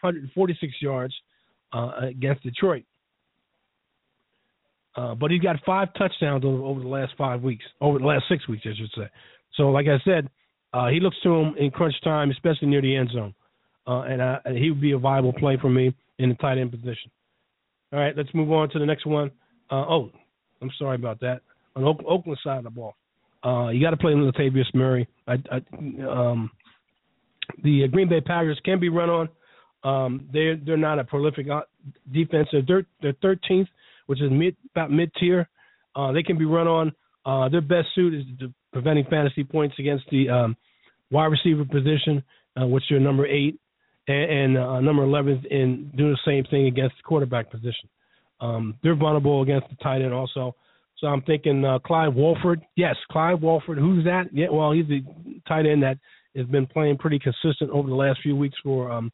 146 yards uh, against Detroit. Uh, but he's got five touchdowns over, over, the last five weeks, over the last six weeks, I should say. So, like I said, uh, he looks to him in crunch time, especially near the end zone, uh, and, uh, he would be a viable play for me in the tight end position. All right, let's move on to the next one. Uh, oh, I'm sorry about that. On the Oakland side of the ball, uh, you got to play Latavius Murray. I, I, um, the Green Bay Packers can be run on. Um, they're they're not a prolific defense. They're they're 13th, which is mid about mid tier. Uh, they can be run on. Uh, their best suit is preventing fantasy points against the um, wide receiver position, uh, which are number eight, and, and uh, number 11 in doing the same thing against the quarterback position. Um, they're vulnerable against the tight end also. So I'm thinking uh, Clyde Walford. Yes, Clive Walford. Who's that? Yeah, well, he's the tight end that has been playing pretty consistent over the last few weeks for um,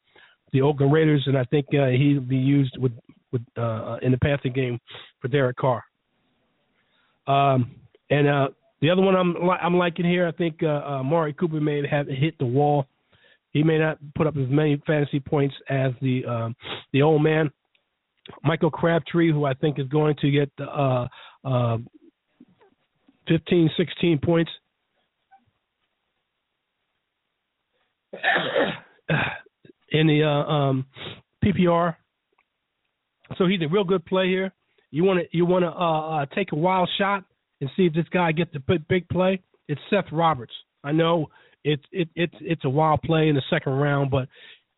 the Oakland Raiders, and I think uh, he'll be used with with uh, in the passing game for Derek Carr. Um, and uh, the other one I'm I'm liking here, I think uh, uh, Mari Cooper may have hit the wall. He may not put up as many fantasy points as the um, the old man, Michael Crabtree, who I think is going to get uh, uh, 15, 16 points. in the uh, um, PPR. So he's a real good play here. You want to you want to uh, uh, take a wild shot and see if this guy gets the big, big play. It's Seth Roberts. I know it's it, it's it's a wild play in the second round, but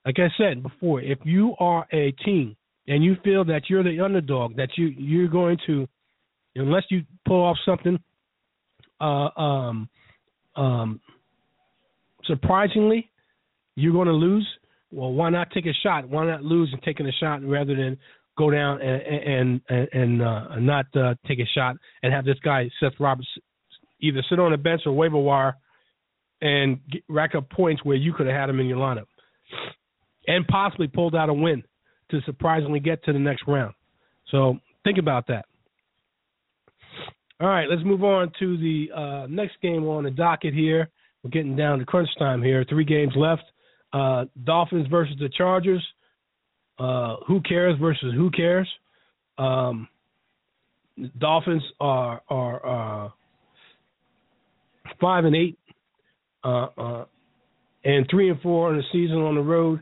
like I said before, if you are a team and you feel that you're the underdog, that you you're going to, unless you pull off something, uh, um, um, surprisingly, you're going to lose well, why not take a shot? Why not lose and taking a shot rather than go down and and and uh, not uh, take a shot and have this guy Seth Roberts either sit on the bench or waiver wire and get, rack up points where you could have had him in your lineup and possibly pulled out a win to surprisingly get to the next round. So think about that. All right, let's move on to the uh, next game on the docket here. We're getting down to crunch time here. Three games left. Uh, Dolphins versus the Chargers. Uh, who cares versus who cares? Um, Dolphins are are uh, five and eight, uh, uh, and three and four on the season on the road.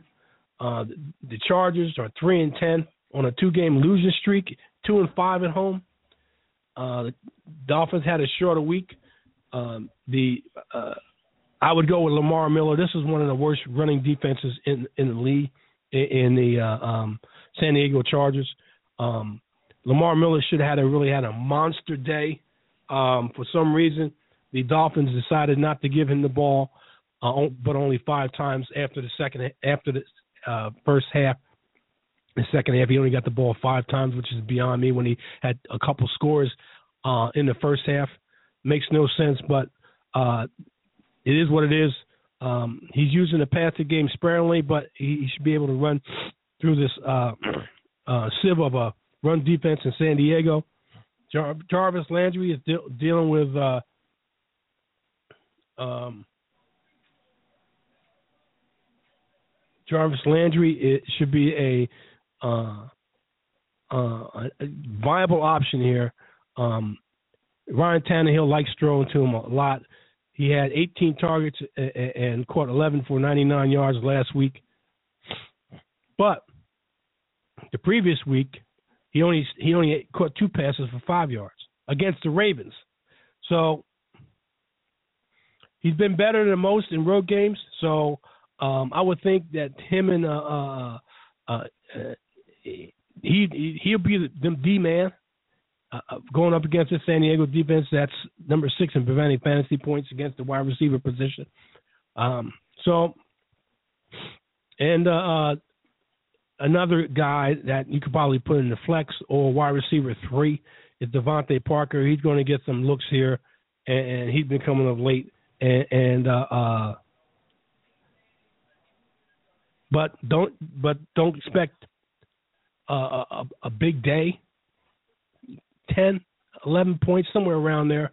Uh, the Chargers are three and ten on a two-game losing streak, two and five at home. the Dolphins had a shorter week. Um, the I would go with Lamar Miller. This is one of the worst running defenses in in the league in the uh, um, San Diego Chargers. Um, Lamar Miller should have had a, really had a monster day. Um, for some reason, the Dolphins decided not to give him the ball, uh, but only five times after the second after the uh, first half. The second half, he only got the ball five times, which is beyond me. When he had a couple scores uh, in the first half, makes no sense. But uh, it is what it is. Um, he's using the passing game sparingly, but he, he, should be able to run through this uh, uh, sieve of a run defense in San Diego. Jar- Jarvis Landry is de- dealing with uh, um, Jarvis Landry. It should be a, uh, uh, a viable option here. Um, Ryan Tannehill likes throwing to him a lot. He had 18 targets and caught 11 for 99 yards last week. But the previous week, he only he only caught two passes for five yards against the Ravens. So he's been better than most in road games. So um, I would think that him and uh, uh, uh, he he'll be the, the man uh, uh, going up against the San Diego defense that's number six in preventing fantasy points against the wide receiver position. Um, so, and uh, uh, another guy that you could probably put in the flex or wide receiver three is DeVante Parker. He's going to get some looks here, and, and he's been coming up late. And, uh, uh, but don't but don't expect uh, a, a big day 10, 11 points, somewhere around there.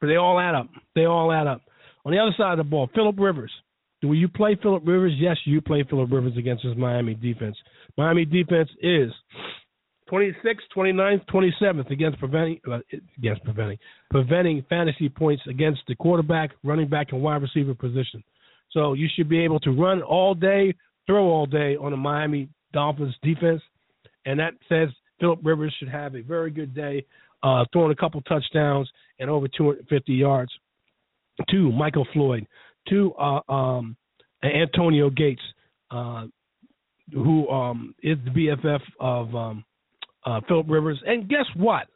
But they all add up. They all add up. On the other side of the ball, Philip Rivers. Do you play Philip Rivers? Yes, you play Philip Rivers against this Miami defense. Miami defense is 26th, 29th, 27th against preventing uh, against preventing preventing fantasy points against the quarterback, running back, and wide receiver position. So you should be able to run all day, throw all day on the Miami Dolphins defense, and that says Philip Rivers should have a very good day, uh, throwing a couple touchdowns and over 250 yards. To Michael Floyd, to uh, um, Antonio Gates, uh, who um, is the BFF of um, uh, Philip Rivers. And guess what?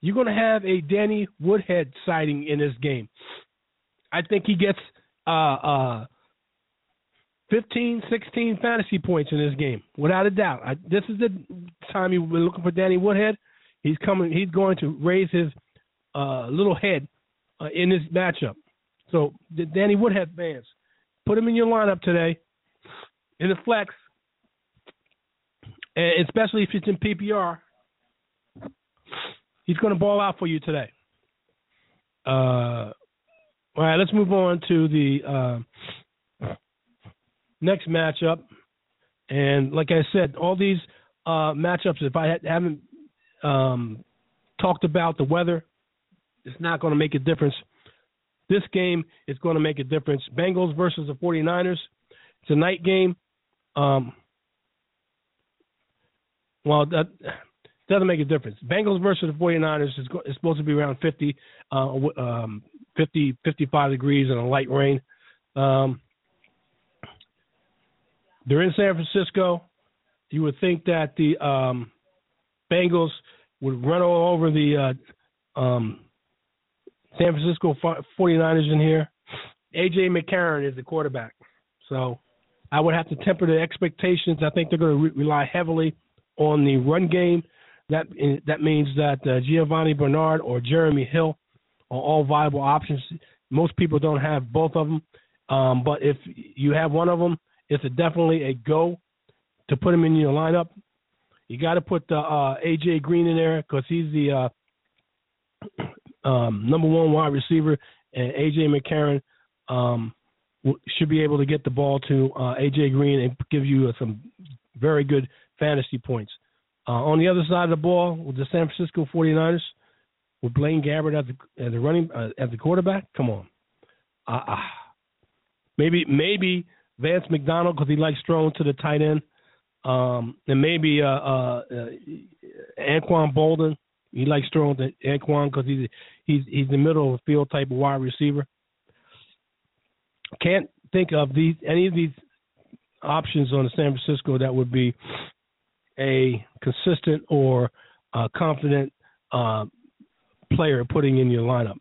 You're going to have a Danny Woodhead sighting in this game. I think he gets uh, uh, 15, 16 fantasy points in this game, without a doubt. I, this is the time you've been looking for Danny Woodhead, he's coming. He's going to raise his uh, little head uh, in this matchup. So, Danny Woodhead fans, put him in your lineup today in the flex, and especially if it's in PPR. He's going to ball out for you today. Uh, all right, let's move on to the uh, next matchup. And like I said, all these uh, matchups, if I haven't um, talked about the weather, it's not going to make a difference. This game is going to make a difference. Bengals versus the 49ers. It's a night game. Um, well, that doesn't make a difference. Bengals versus the 49ers is, is supposed to be around 50, uh, um, 50, 55 degrees and a light rain. Um, they're in San Francisco. You would think that the um, Bengals would run all over the uh, um, San Francisco 49ers in here. AJ McCarron is the quarterback. So I would have to temper the expectations. I think they're going to re- rely heavily on the run game. That that means that uh, Giovani Bernard or Jeremy Hill are all viable options. Most people don't have both of them, um, but if you have one of them, it's a definitely a go to put him in your lineup. You got to put the uh, AJ Green in there because he's the uh, um, number one wide receiver, and AJ McCarron um, should be able to get the ball to uh, AJ Green and give you some very good fantasy points. Uh, on the other side of the ball, with the San Francisco 49ers, with Blaine Gabbert at the, as the running uh, as the quarterback, come on. Uh, maybe maybe Vance McDonald because he likes throwing to the tight end, um, and maybe uh, uh, uh, Anquan Boldin. He likes throwing to Anquan because he's he's he's the middle of the field type of wide receiver. Can't think of these any of these options on the San Francisco that would be a consistent or uh, confident uh, player putting in your lineup.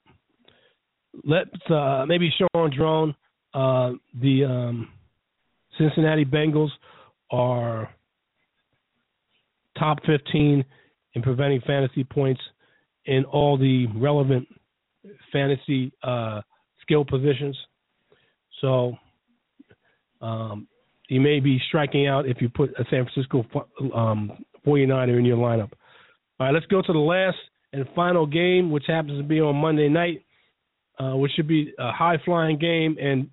Let's uh, maybe Shaun Draughn, uh, the um, Cincinnati Bengals are top 15 in preventing fantasy points in all the relevant fantasy uh, skill positions. So um, you may be striking out if you put a San Francisco um, 49er in your lineup. All right, let's go to the last and final game, which happens to be on Monday night, uh, which should be a high flying game and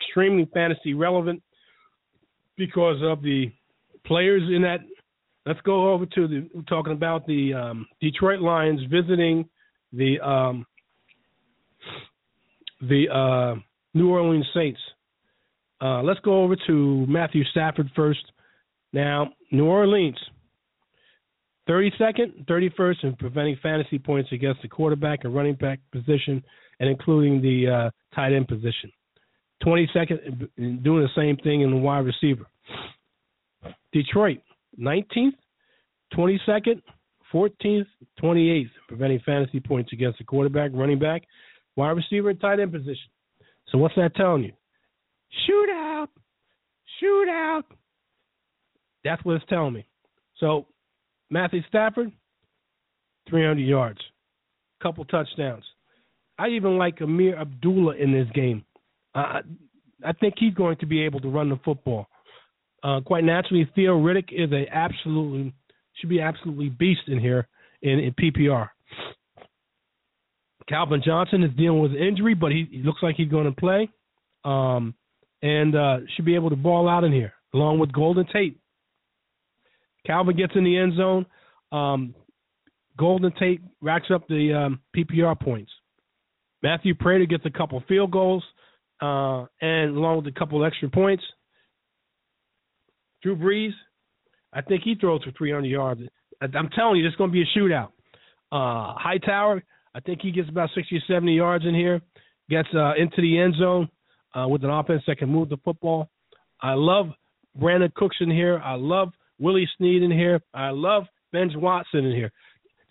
extremely fantasy relevant because of the players in that. Let's go over to the talking about the um, Detroit Lions visiting the um, the uh, New Orleans Saints. Uh, let's go over to Matthew Stafford first. Now, New Orleans, 32nd, 31st in preventing fantasy points against the quarterback and running back position, and including the uh, tight end position. 22nd doing the same thing in the wide receiver. Detroit, 19th, 22nd, 14th, 28th, preventing fantasy points against the quarterback, running back, wide receiver, and tight end position. So what's that telling you? Shootout, shootout. That's what it's telling me. So Matthew Stafford, 300 yards, couple touchdowns. I even like Ameer Abdullah in this game. Uh, I think he's going to be able to run the football. Uh, quite naturally, Theo Riddick is a absolutely should be absolutely beast in here in, in PPR. Calvin Johnson is dealing with injury, but he, he looks like he's going to play, um, and uh, should be able to ball out in here along with Golden Tate. Calvin gets in the end zone. Um, Golden Tate racks up the um, PPR points. Matthew Prater gets a couple field goals uh, and along with a couple extra points. Drew Brees, I think he throws for 300 yards. I'm telling you, is going to be a shootout. Uh, Hightower, I think he gets about 60 or 70 yards in here, gets uh, into the end zone uh, with an offense that can move the football. I love Brandin Cooks in here. I love Willie Snead in here. I love Ben Watson in here.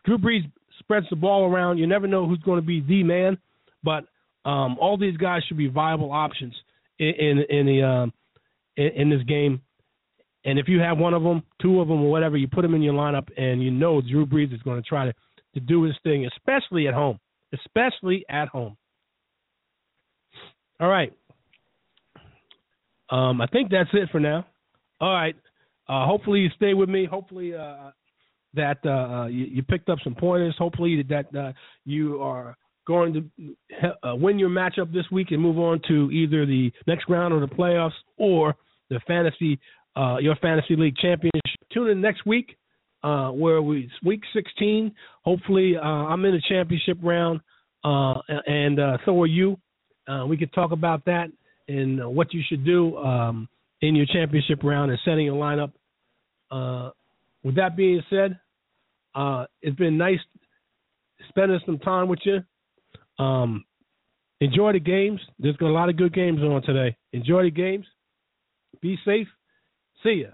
Drew Brees spreads the ball around. You never know who's going to be the man, but um, all these guys should be viable options in in, in the um, in, in, this game. And if you have one of them, two of them, or whatever, you put them in your lineup, and you know Drew Brees is going to try to, to do his thing, especially at home. Especially at home. All right. Um, I think that's it for now. All right. Uh, hopefully you stay with me. Hopefully uh, that uh, uh you, you, picked up some pointers. Hopefully that uh, you are going to uh, win your matchup this week and move on to either the next round or the playoffs or the fantasy your fantasy league championship. Tune in next week where we week 16. Hopefully I'm in the championship round and so are you. we could talk about that and what you should do um, in your championship round and setting your lineup. Uh, with that being said, uh, it's been nice spending some time with you. Um, enjoy the games. There's a lot of good games on today. Enjoy the games. Be safe. See ya.